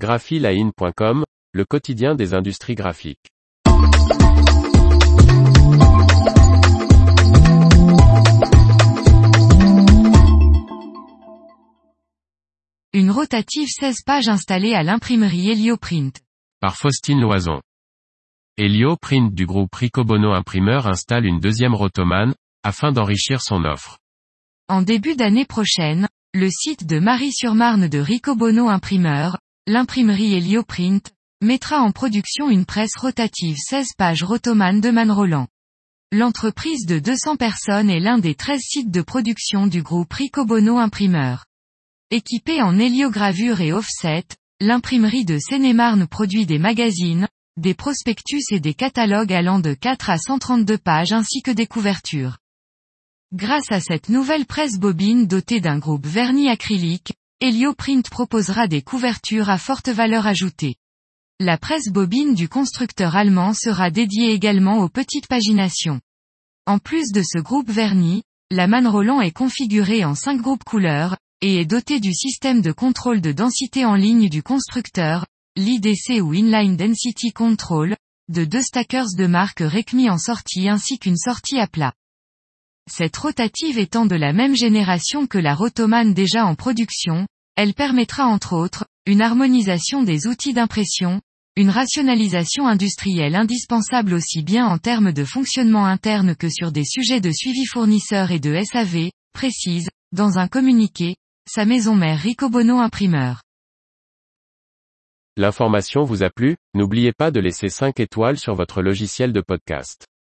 graphiline.com, le quotidien des industries graphiques. Une rotative 16 pages installée à l'imprimerie Helioprint. Par Faustine Loison. Helioprint du groupe Ricobono Imprimeur installe une deuxième rotomane, afin d'enrichir son offre. En début d'année prochaine, le site de Marie-sur-Marne de Ricobono Imprimeur, l'imprimerie Helioprint, mettra en production une presse rotative 16 pages Rotoman de Manroland. L'entreprise de 200 personnes est l'un des 13 sites de production du groupe Ricobono Imprimeur. Équipée en héliogravure et offset, l'imprimerie de Seine-et-Marne produit des magazines, des prospectus et des catalogues allant de 4 à 132 pages ainsi que des couvertures. Grâce à cette nouvelle presse bobine dotée d'un groupe vernis acrylique, Helioprint proposera des couvertures à forte valeur ajoutée. La presse bobine du constructeur allemand sera dédiée également aux petites paginations. En plus de ce groupe vernis, la Manroland est configurée en 5 groupes couleurs, et est dotée du système de contrôle de densité en ligne du constructeur, l'IDC ou Inline Density Control, de deux stackers de marque Recmi en sortie ainsi qu'une sortie à plat. Cette rotative étant de la même génération que la Rotoman déjà en production, elle permettra entre autres, une harmonisation des outils d'impression, une rationalisation industrielle indispensable aussi bien en termes de fonctionnement interne que sur des sujets de suivi fournisseur et de SAV, précise, dans un communiqué, sa maison mère Ricobono imprimeur. L'information vous a plu, n'oubliez pas de laisser 5 étoiles sur votre logiciel de podcast.